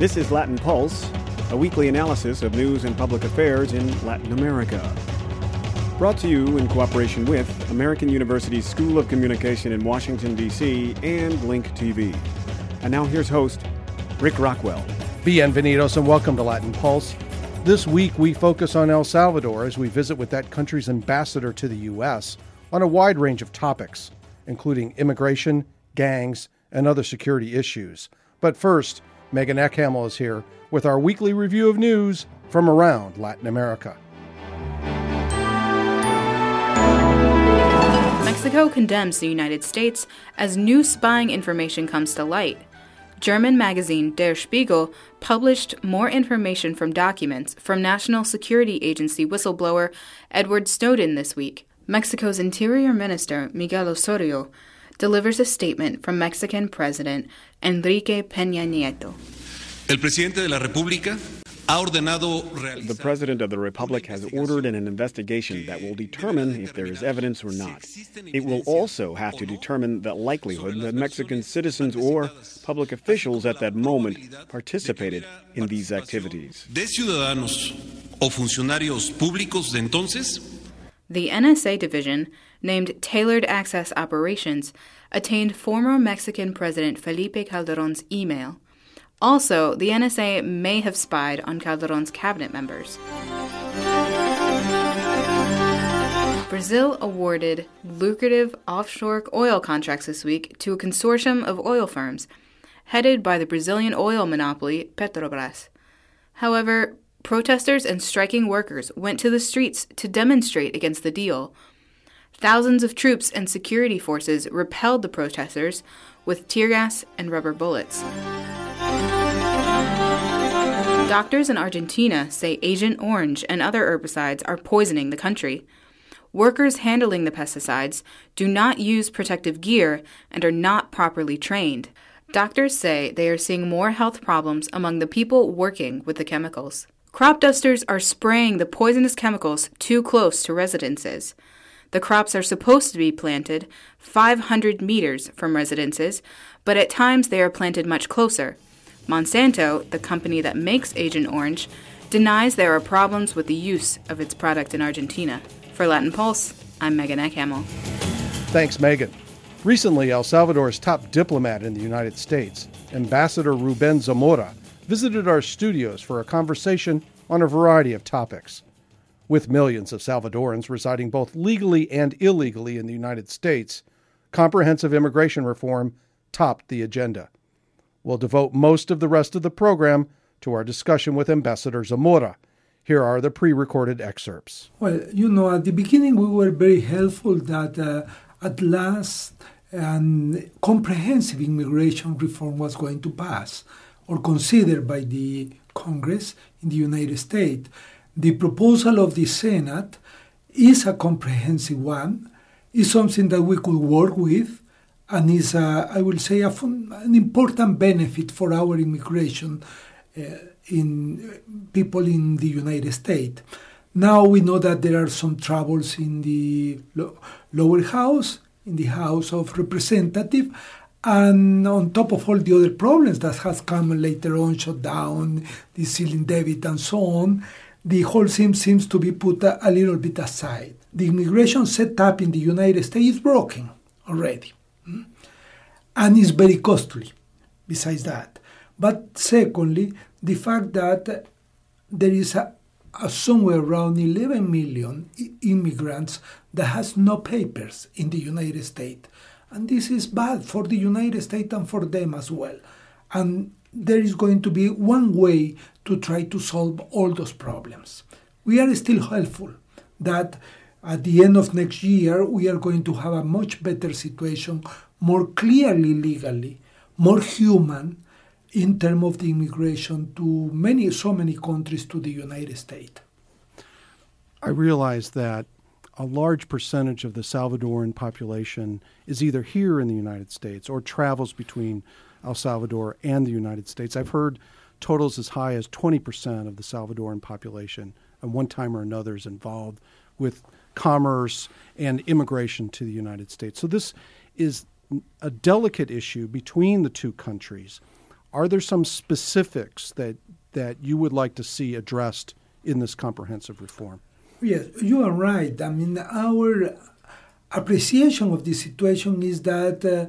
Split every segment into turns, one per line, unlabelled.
This is Latin Pulse, a weekly analysis of news and public affairs in Latin America. Brought to you in cooperation with American University's School of Communication in Washington, D.C., and Link TV. And now here's host Rick Rockwell.
Bienvenidos and welcome to Latin Pulse. This week we focus on El Salvador as we visit with that country's ambassador to the U.S. on a wide range of topics, including immigration, gangs, and other security issues. But first, Megan Ekhaml is here with our weekly review of news from around Latin America.
Mexico condemns the United States as new spying information comes to light. German magazine Der Spiegel published more information from documents from National Security Agency whistleblower Edward Snowden this week. Mexico's Interior Minister Miguel Osorio delivers a statement from Mexican President Enrique Peña Nieto.
El presidente de la República
the President of the Republic has ordered an investigation that will determine if there is evidence or not. It will also have to determine the likelihood that Mexican citizens or public officials at that moment participated in these activities.
De ciudadanos o funcionarios públicos de entonces
the NSA division, named Tailored Access Operations, attained former Mexican President Felipe Calderon's email. Also, the NSA may have spied on Calderon's cabinet members. Brazil awarded lucrative offshore oil contracts this week to a consortium of oil firms, headed by the Brazilian oil monopoly Petrobras. However, Protesters and striking workers went to the streets to demonstrate against the deal. Thousands of troops and security forces repelled the protesters with tear gas and rubber bullets. Doctors in Argentina say Agent Orange and other herbicides are poisoning the country. Workers handling the pesticides do not use protective gear and are not properly trained. Doctors say they are seeing more health problems among the people working with the chemicals. Crop dusters are spraying the poisonous chemicals too close to residences. The crops are supposed to be planted 500 meters from residences, but at times they are planted much closer. Monsanto, the company that makes Agent Orange, denies there are problems with the use of its product in Argentina. For Latin Pulse, I'm Megan Ekhaml.
Thanks, Megan. Recently, El Salvador's top diplomat in the United States, Ambassador Ruben Zamora, visited our studios for a conversation on a variety of topics. With millions of Salvadorans residing both legally and illegally in the United States, comprehensive immigration reform topped the agenda. We'll devote most of the rest of the program to our discussion with Ambassador Zamora. Here are the pre recorded excerpts.
Well, you know, at the beginning we were very helpful that uh, at last um, comprehensive immigration reform was going to pass or considered by the Congress in the United States. The proposal of the Senate is a comprehensive one, is something that we could work with, and is, a, I will say, a fun, an important benefit for our immigration uh, in people in the United States. Now we know that there are some troubles in the lo- lower house, in the House of Representatives, and on top of all the other problems that has come later on, shut down, the ceiling debit and so on, the whole thing seems to be put a, little bit aside. The immigration setup in the United States is broken already. Hmm? And is very costly, besides that. But secondly, the fact that there is a, a somewhere around 11 million immigrants that has no papers in the United States and this is bad for the United States and for them as well. And there is going to be one way to try to solve all those problems. We are still hopeful that at the end of next year we are going to have a much better situation, more clearly legally, more human in terms of the immigration to many so many countries to the United States.
I realize that a large percentage of the Salvadoran population is either here in the United States or travels between El Salvador and the United States. I've heard totals as high as 20% of the Salvadoran population at one time or another is involved with commerce and immigration to the United States. So this is a delicate issue between the two countries. Are there some specifics that that you would like to see addressed in this comprehensive reform?
Yes, you are right. I mean, our appreciation of the situation is that uh,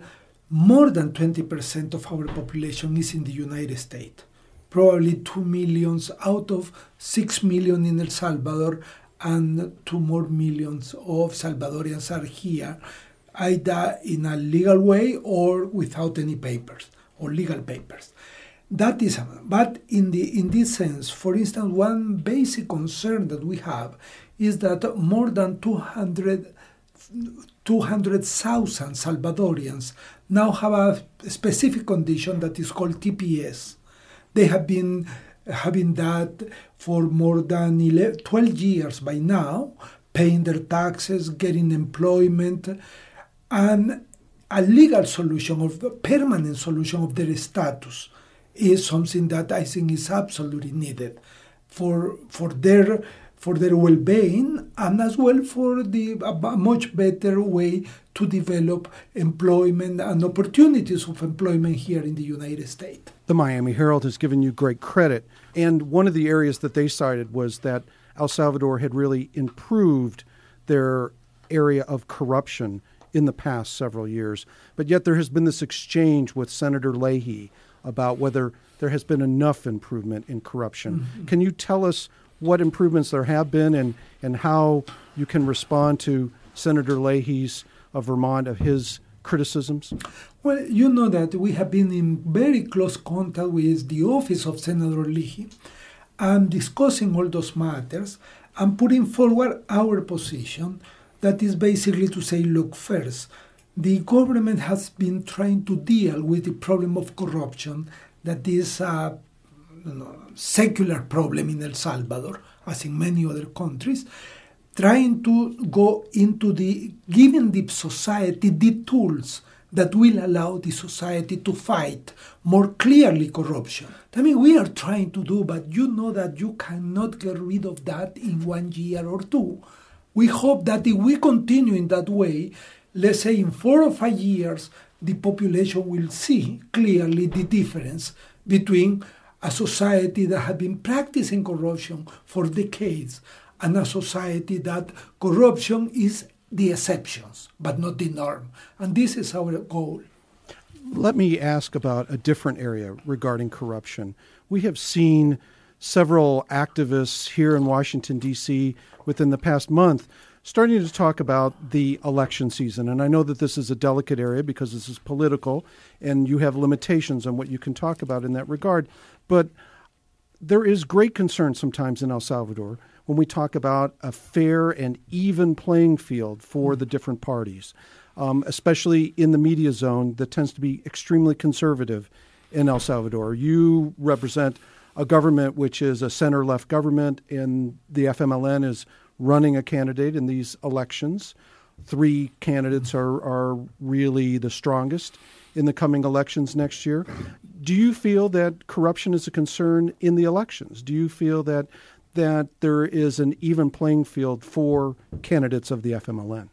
more than 20% of our population is in the United States. Probably 2 millions out of 6 million in El Salvador, and 2 more millions of Salvadorians are here, either in a legal way or without any papers or legal papers. That is, but in the in this sense, for instance, one basic concern that we have is that more than 200 200,000 Salvadorians now have a specific condition that is called TPS. They have been having that for more than 11, 12 years by now, paying their taxes, getting employment, and a legal solution of a permanent solution of their status is something that I think is absolutely needed for for their for their well-being and as well for the a much better way to develop employment and opportunities of employment here in the United States.
The Miami Herald has given you great credit, and one of the areas that they cited was that El Salvador had really improved their area of corruption in the past several years. But yet there has been this exchange with Senator Leahy about whether there has been enough improvement in corruption. Mm-hmm. Can you tell us what improvements there have been and, and how you can respond to Senator Leahy's of Vermont of his criticisms?
Well, you know that we have been in very close contact with the office of Senator Leahy and discussing all those matters and putting forward our position that is basically to say, look, first, the government has been trying to deal with the problem of corruption that is a you know, secular problem in El Salvador, as in many other countries, trying to go into the giving the society the tools that will allow the society to fight more clearly corruption. I mean, we are trying to do, but you know that you cannot get rid of that in one year or two. We hope that if we continue in that way, let's say in four or five years, the population will see clearly the difference between a society that has been practicing corruption for decades and a society that corruption is the exceptions but not the norm. And this is our goal.
Let me ask about a different area regarding corruption. We have seen several activists here in Washington, D.C., within the past month starting to talk about the election season. And I know that this is a delicate area because this is political and you have limitations on what you can talk about in that regard. But there is great concern sometimes in El Salvador when we talk about a fair and even playing field for the different parties, um, especially in the media zone that tends to be extremely conservative in El Salvador. You represent a government which is a center left government, and the FMLN is running a candidate in these elections. Three candidates are, are really the strongest in the coming elections next year. Do you feel that corruption is a concern in the elections? Do you feel that that there is an even playing field for candidates of the FMLN?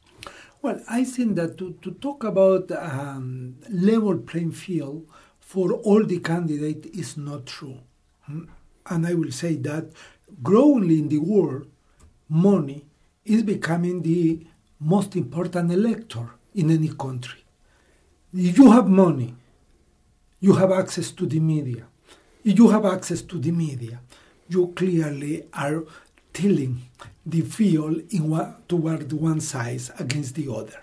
Well, I think that to, to talk about um, level playing field for all the candidates is not true. Hmm? And I will say that growingly in the world, money is becoming the most important elector in any country. If you have money, you have access to the media. If you have access to the media, you clearly are tilting the field in one, toward one side against the other.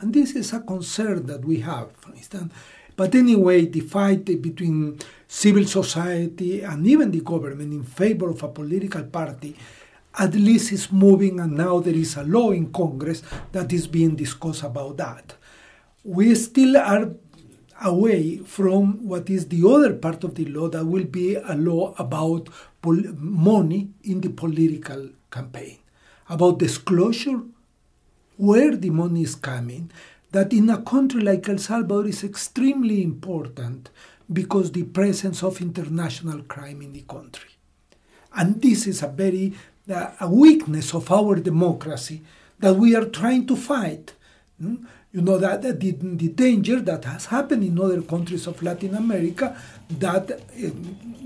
And this is a concern that we have, for instance. But anyway, the fight between civil society and even the government in favor of a political party at least it's moving, and now there is a law in Congress that is being discussed about that. We still are away from what is the other part of the law that will be a law about money in the political campaign, about disclosure, where the money is coming, that in a country like El Salvador is extremely important because the presence of international crime in the country. And this is a very a weakness of our democracy that we are trying to fight. Hmm? You know that, that the, the, danger that has happened in other countries of Latin America that uh,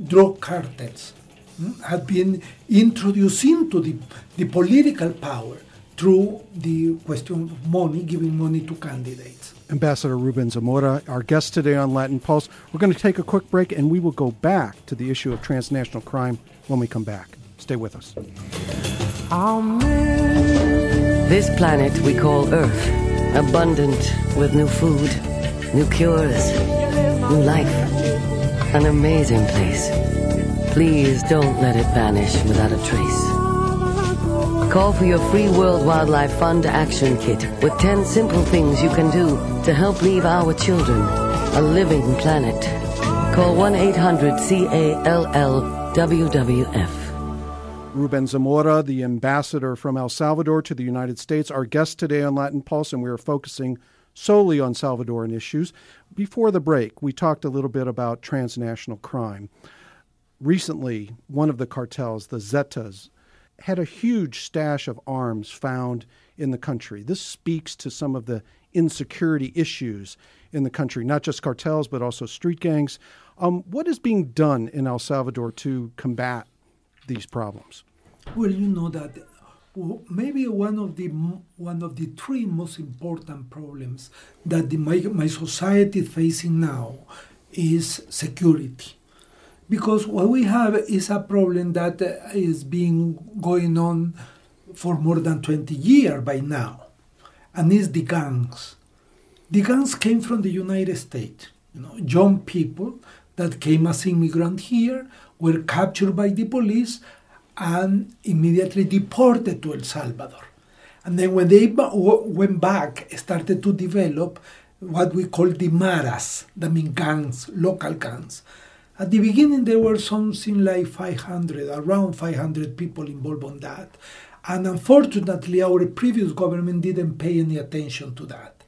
drug cartels mm, have been introduced into the, the political power through the question of money, giving money to candidates.
Ambassador Ruben Zamora, our guest today on Latin Pulse. We're going to take a quick break and we will go back to the issue of transnational crime when we come back. Stay with us.
This planet we call Earth, abundant with new food, new cures, new life. An amazing place. Please don't let it vanish without a trace. Call for your free World Wildlife Fund Action Kit with 10 simple things you can do to help leave our children a living planet. Call 1 800 CALL WWF.
Ruben Zamora, the ambassador from El Salvador to the United States, our guest today on Latin Pulse, and we are focusing solely on Salvadoran issues. Before the break, we talked a little bit about transnational crime. Recently, one of the cartels, the Zetas, had a huge stash of arms found in the country. This speaks to some of the insecurity issues in the country, not just cartels, but also street gangs. Um, what is being done in El Salvador to combat these problems?
Well, you know that maybe one of the one of the three most important problems that the, my, my society is facing now is security because what we have is a problem that uh, is being going on for more than 20 years by now and it's the gangs the gangs came from the united states you know young people that came as immigrants here were captured by the police and immediately deported to el salvador and then when they went back started to develop what we call the maras that mean gangs local gangs at the beginning, there were something like 500, around 500 people involved on that. And unfortunately, our previous government didn't pay any attention to that.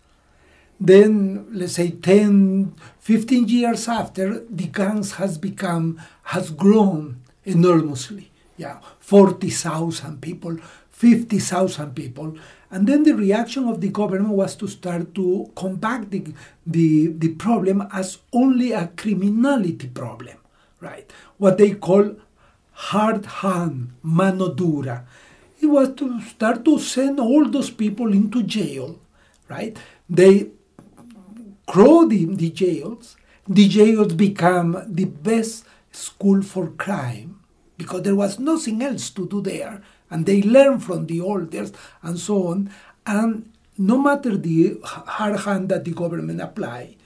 Then, let's say 10, 15 years after, the gangs has become, has grown enormously. Yeah, 40,000 people, 50,000 people. And then the reaction of the government was to start to combat the, the, the problem as only a criminality problem, right? What they call hard hand, mano dura. It was to start to send all those people into jail, right? They crowd in the jails. The jails become the best school for crime because there was nothing else to do there and they learn from the elders and so on. And no matter the hard hand that the government apply,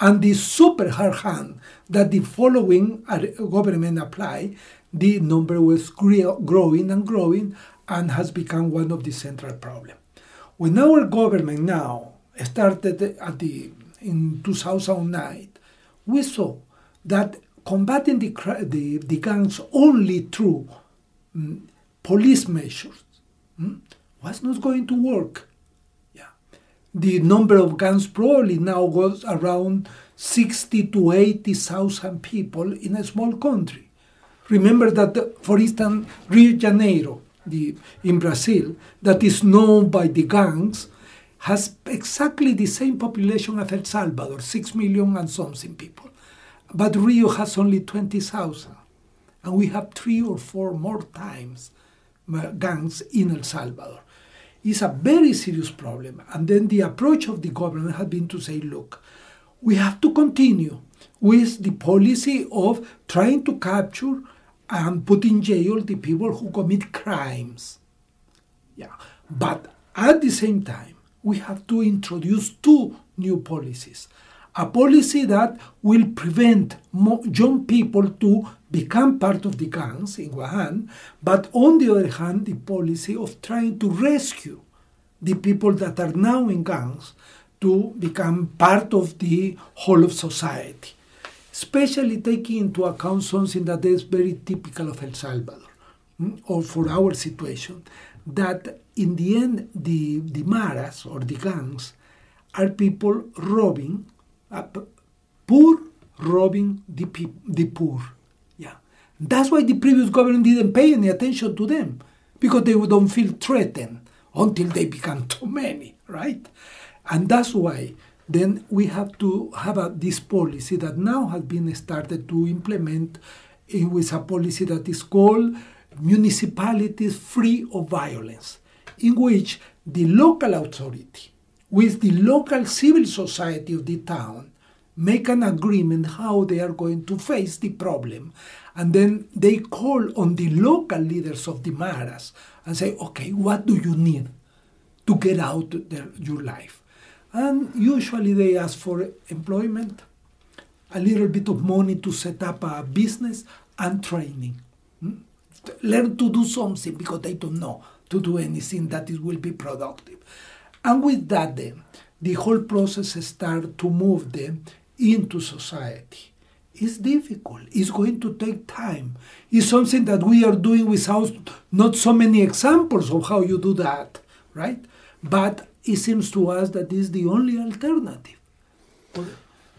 and the super hard hand that the following government apply, the number was growing and growing and has become one of the central problems. When our government now started at the in 2009, we saw that combating the, the, the gangs only through um, police measures hmm, was not going to work. Yeah. The number of gangs probably now goes around 60 to 80,000 people in a small country. Remember that, for instance, Rio de Janeiro, the, in Brazil, that is known by the gangs, has exactly the same population as El Salvador, 6 million and something people. But Rio has only 20,000. And we have three or four more times uh, gangs in El Salvador. It's a very serious problem. And then the approach of the government has been to say, look, we have to continue with the policy of trying to capture and put in jail the people who commit crimes. Yeah. But at the same time, we have to introduce two new policies. A policy that will prevent young people to become part of the gangs in one hand, but on the other hand, the policy of trying to rescue the people that are now in gangs to become part of the whole of society, especially taking into account something that is very typical of El Salvador hmm, or for our situation, that in the end, the, the maras or the gangs are people robbing, uh, poor robbing the, the poor Yeah. that's why the previous government didn't pay any attention to them, because they don't feel threatened until they become too many, right? And that's why then we have to have a, this policy that now has been started to implement in, with a policy that is called municipalities free of violence, in which the local authority with the local civil society of the town make an agreement how they are going to face the problem and then they call on the local leaders of the maras and say okay what do you need to get out your life and usually they ask for employment a little bit of money to set up a business and training? Learn to do something because they don't know to do anything that is, will be productive and with that then the whole process start to move them into society. It's difficult. It's going to take time. It's something that we are doing without not so many examples of how you do that, right? But it seems to us that is the only alternative.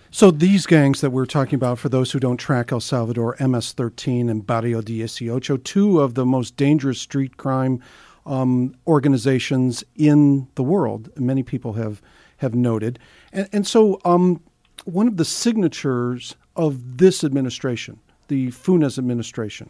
So these gangs that we're talking about, for those who don't track El Salvador, MS-13 and Barrio 18, two of the most dangerous street crime um, organizations in the world. Many people have have noted, and, and so um, one of the signatures of this administration, the Funes administration,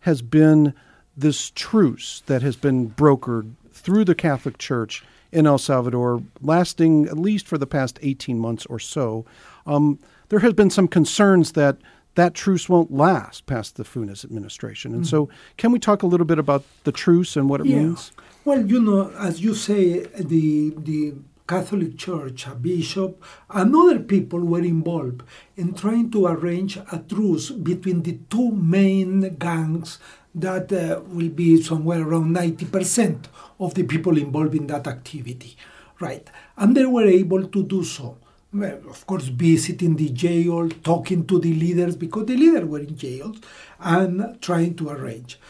has been this truce that has been brokered through the Catholic Church in El Salvador, lasting at least for the past 18 months or so. Um, there has been some concerns that that truce won't last past the Funes administration. And mm-hmm. so, can we talk a little bit about the truce and what it yeah. means?
Well, you know, as you say, the the Catholic Church, a bishop, and other people were involved in trying to arrange a truce between the two main gangs that uh, will be somewhere around 90% of the people involved in that activity, right? And they were able to do so. Well, of course, visiting the jail, talking to the leaders, because the leaders were in jail, and trying to arrange.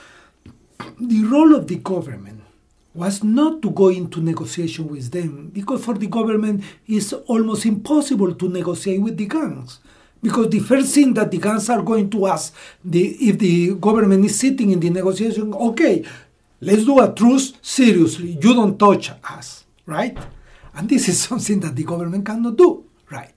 The role of the government was not to go into negotiation with them because for the government it's almost impossible to negotiate with the gangs because the first thing that the gangs are going to ask the, if the government is sitting in the negotiation okay let's do a truce seriously. You don't touch us right? And this is something that the government cannot do right?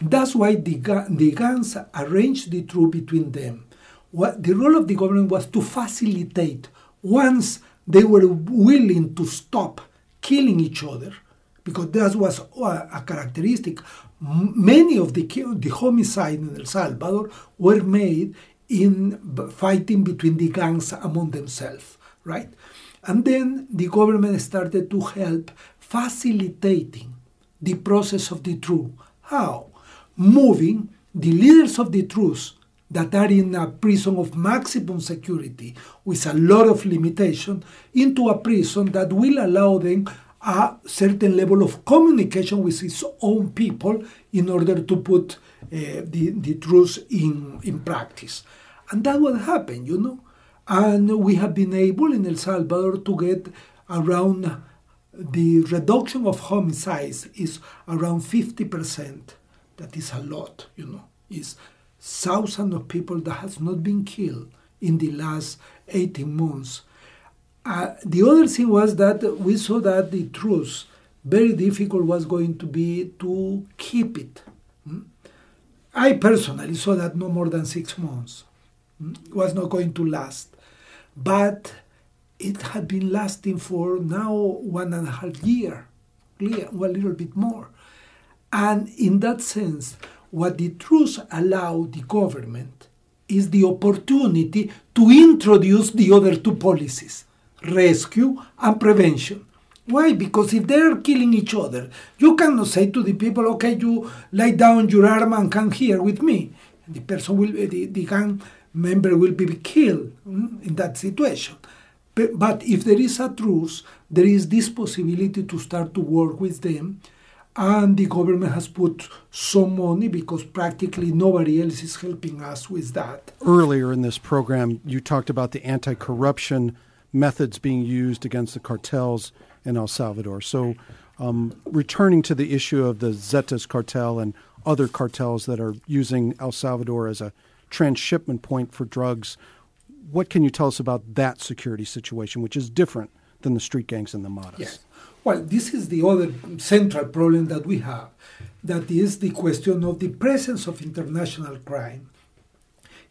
That's why the, the gangs arranged the truce between them. What the role of the government was to facilitate once they were willing to stop killing each other because that was a characteristic. Many of the, the homicides in El Salvador were made in fighting between the gangs among themselves, right? And then the government started to help facilitating the process of the truth. How? Moving the leaders of the truth that are in a prison of maximum security with a lot of limitation into a prison that will allow them a certain level of communication with its own people in order to put uh, the, the truth in, in practice. And that will happen, you know. And we have been able in El Salvador to get around the reduction of homicides is around 50%. That is a lot, you know. Is thousands of people that has not been killed in the last 18 months. Uh, the other thing was that we saw that the truce, very difficult was going to be to keep it. Hmm? I personally saw that no more than six months. Hmm? Was not going to last. But it had been lasting for now one and a half year, or a little bit more. And in that sense, what the truce allowed the government is the opportunity to introduce the other two policies rescue and prevention. Why? Because if they're killing each other, you cannot say to the people, okay, you lay down your arm and come here with me. The person will, the, the gang member will be killed mm, in that situation. But, if there is a truce, there is this possibility to start to work with them and the government has put some money because practically nobody else is helping us with that.
Earlier in this program, you talked about the anti corruption methods being used against the cartels in El Salvador. So, um, returning to the issue of the Zetas cartel and other cartels that are using El Salvador as a transshipment point for drugs, what can you tell us about that security situation, which is different than the street gangs and the maras.
Yes. Well, this is the other central problem that we have. That is the question of the presence of international crime.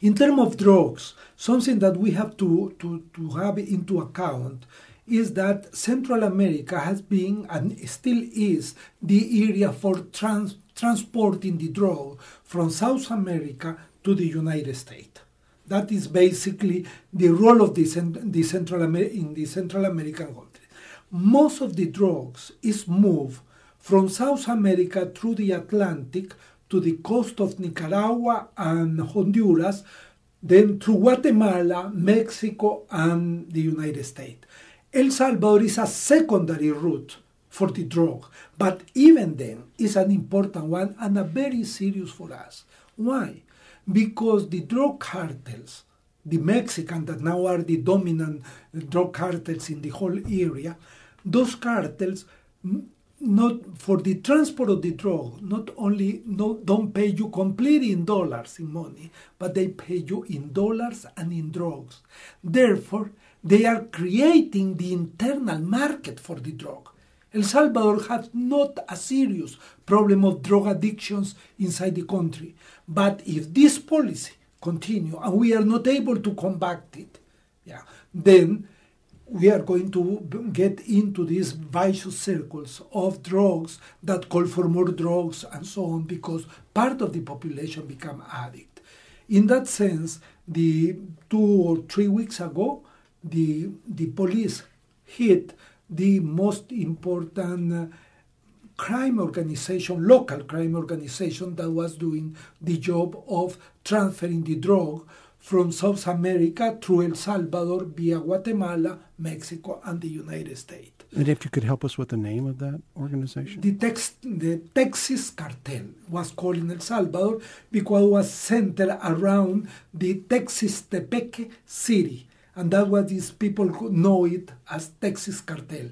In terms of drugs, something that we have to, to, to have into account is that Central America has been and still is the area for trans, transporting the drug from South America to the United States. That is basically the role of the, the Central Amer- in the Central American country. Most of the drugs is moved from South America through the Atlantic to the coast of Nicaragua and Honduras, then through Guatemala, Mexico, and the United States. El Salvador is a secondary route for the drug, but even then is an important one and a very serious for us. Why? Because the drug cartels, the Mexican that now are the dominant uh, drug cartels in the whole area, those cartels not for the transport of the drug not only no, don't pay you completely in dollars in money but they pay you in dollars and in drugs therefore they are creating the internal market for the drug. El Salvador has not a serious problem of drug addictions inside the country. But if this policy continue and we are not able to combat it, yeah, then we are going to get into these vicious circles of drugs that call for more drugs and so on because part of the population become addict. In that sense, the two or three weeks ago, the, the police hit the most important uh, crime organization, local crime organization that was doing the job of transferring the drug from South America through El Salvador via Guatemala, Mexico, and the United States.
And if you could help us with the name of that organization?
The, tex- the Texis Cartel was called in El Salvador because it was centered around the Texistepeque city and that's what these people know it as Texis cartel.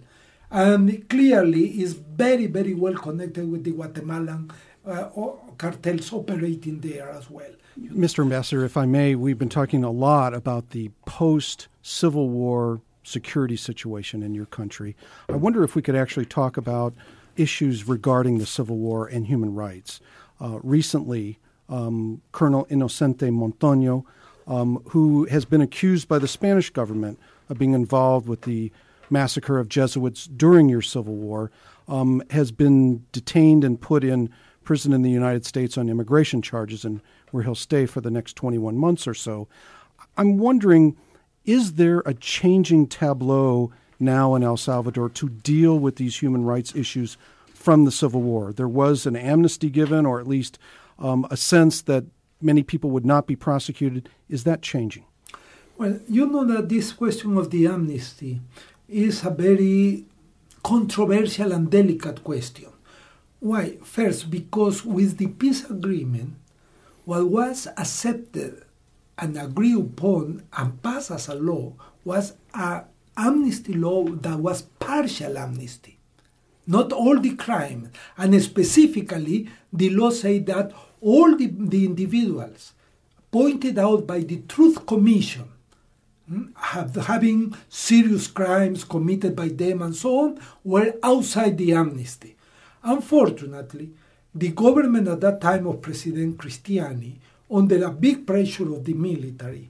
And clearly is very, very well connected with the Guatemalan uh, cartels operating there as well.
Mr. Ambassador, if I may, we've been talking a lot about the post Civil War security situation in your country. I wonder if we could actually talk about issues regarding the Civil War and human rights. Uh, recently, um, Colonel Inocente Montano um, who has been accused by the Spanish government of being involved with the massacre of Jesuits during your Civil War, um, has been detained and put in prison in the United States on immigration charges, and where he'll stay for the next 21 months or so. I'm wondering is there a changing tableau now in El Salvador to deal with these human rights issues from the Civil War? There was an amnesty given, or at least um, a sense that many people would not be prosecuted. Is that changing?
Well, you know that this question of the amnesty is a very controversial and delicate question. Why? First, because with the peace agreement, what was accepted and agreed upon and passed as a law was an amnesty law that was partial amnesty. Not all the crime, and specifically, the law said that all the, the individuals pointed out by the Truth Commission hmm, have, having serious crimes committed by them and so on were outside the amnesty. Unfortunately, the government at that time of President Cristiani, under a big pressure of the military,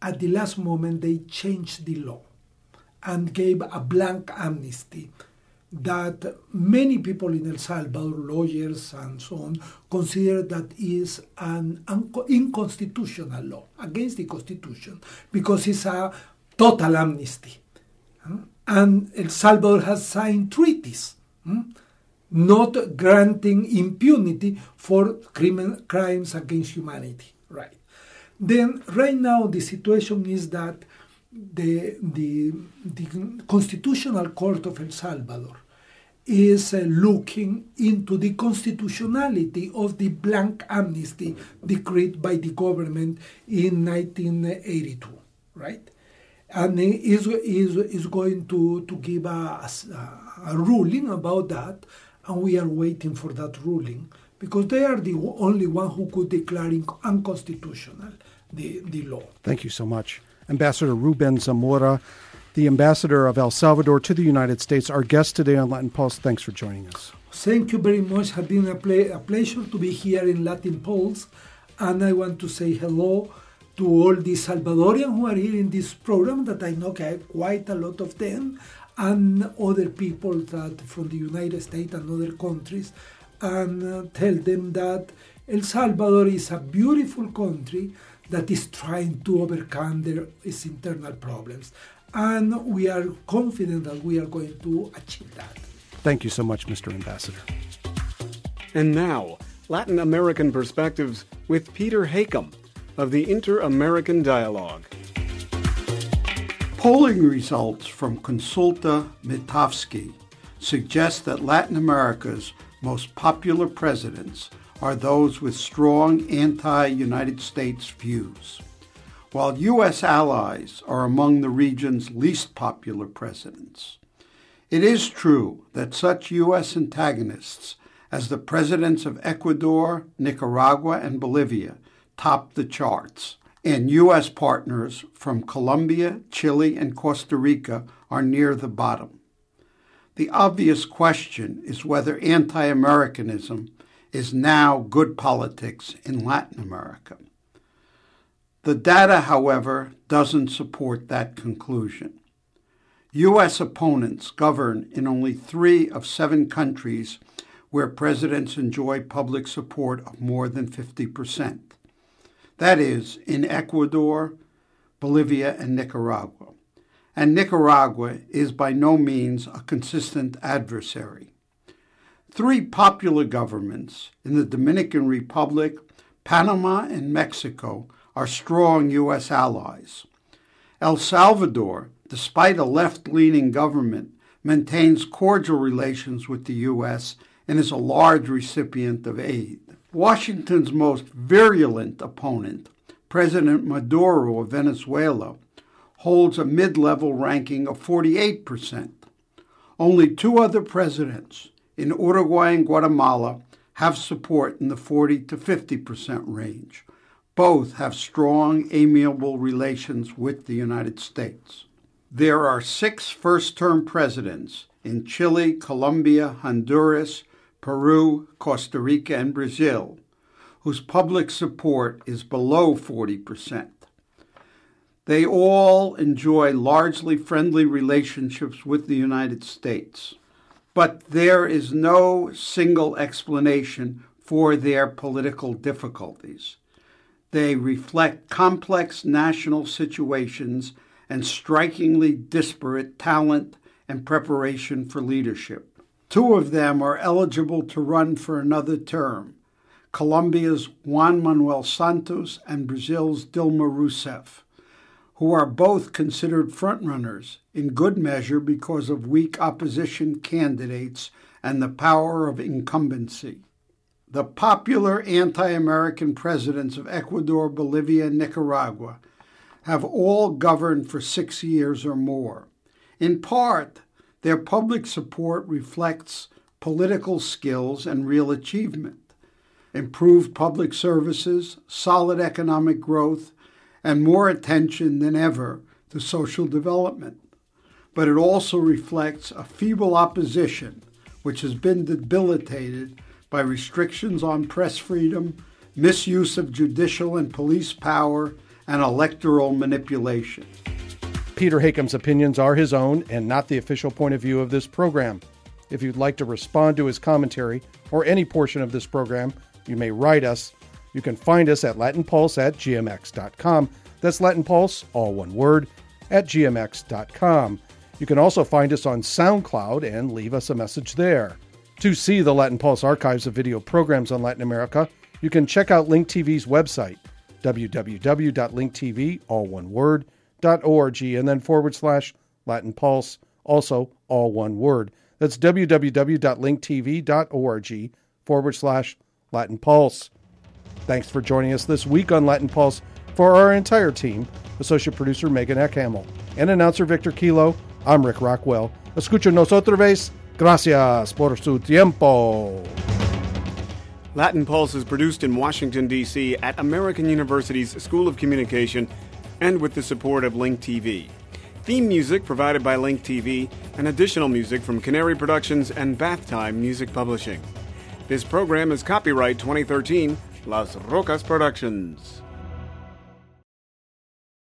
at the last moment they changed the law and gave a blank amnesty that many people in El Salvador, lawyers and so on, consider that is an unconstitutional law against the constitution because it's a total amnesty. And El Salvador has signed treaties hmm, not granting impunity for crimes against humanity. Right. Then, right now, the situation is that the, the, the Constitutional Court of El Salvador is uh, looking into the constitutionality of the blank amnesty decreed by the government in 1982, right? And is, is, is going to, to give a, a, a ruling about that, and we are waiting for that ruling because they are the only one who could declare unconstitutional the, the law.
Thank you so much. Ambassador Ruben Zamora the ambassador of El Salvador to the United States, our guest today on Latin Pulse. Thanks for joining us.
Thank you very much. It has been a, a pleasure to be here in Latin Pulse. And I want to say hello to all the Salvadorians who are here in this program, that I know quite a lot of them, and other people that from the United States and other countries, and uh, tell them that El Salvador is a beautiful country that is trying to overcome their, its internal problems. And we are confident that we are going to achieve that.
Thank you so much, Mr. Ambassador.
And now, Latin American Perspectives with Peter Hakim of the Inter American Dialogue.
Polling results from Consulta Mitofsky suggest that Latin America's most popular presidents are those with strong anti United States views, while U.S. allies are among the region's least popular presidents. It is true that such U.S. antagonists as the presidents of Ecuador, Nicaragua, and Bolivia top the charts, and U.S. partners from Colombia, Chile, and Costa Rica are near the bottom. The obvious question is whether anti Americanism is now good politics in Latin America. The data, however, doesn't support that conclusion. U.S. opponents govern in only three of seven countries where presidents enjoy public support of more than 50%. That is, in Ecuador, Bolivia, and Nicaragua. And Nicaragua is by no means a consistent adversary. Three popular governments in the Dominican Republic, Panama, and Mexico are strong U.S. allies. El Salvador, despite a left leaning government, maintains cordial relations with the U.S. and is a large recipient of aid. Washington's most virulent opponent, President Maduro of Venezuela, holds a mid level ranking of 48%. Only two other presidents, in Uruguay and Guatemala, have support in the 40 to 50% range. Both have strong, amiable relations with the United States. There are six first term presidents in Chile, Colombia, Honduras, Peru, Costa Rica, and Brazil, whose public support is below 40%. They all enjoy largely friendly relationships with the United States, but there is no single explanation for their political difficulties. They reflect complex national situations and strikingly disparate talent and preparation for leadership. Two of them are eligible to run for another term Colombia's Juan Manuel Santos and Brazil's Dilma Rousseff, who are both considered frontrunners in good measure because of weak opposition candidates and the power of incumbency. The popular anti American presidents of Ecuador, Bolivia, and Nicaragua have all governed for six years or more. In part, their public support reflects political skills and real achievement. Improved public services, solid economic growth, and more attention than ever to social development. But it also reflects a feeble opposition which has been debilitated by restrictions on press freedom, misuse of judicial and police power, and electoral manipulation.
Peter Hakim's opinions are his own and not the official point of view of this program. If you'd like to respond to his commentary or any portion of this program, you may write us. You can find us at latinpulse at gmx.com. That's Latin Pulse, all one word, at gmx.com. You can also find us on SoundCloud and leave us a message there. To see the Latin Pulse archives of video programs on Latin America, you can check out Link TV's website, www.linktv, all one word, org and then forward slash Latin Pulse, also all one word. That's www.linktv.org forward slash Latin Pulse. Thanks for joining us this week on Latin Pulse for our entire team, associate producer Megan Ekhaml, and announcer Victor Kilo. I'm Rick Rockwell. Escuchanos otra vez. Gracias por su tiempo.
Latin Pulse is produced in Washington, D.C. at American University's School of Communication and with the support of Link TV. Theme music provided by Link TV, and additional music from Canary Productions and Bath Time Music Publishing. This program is copyright 2013, Las Rocas Productions.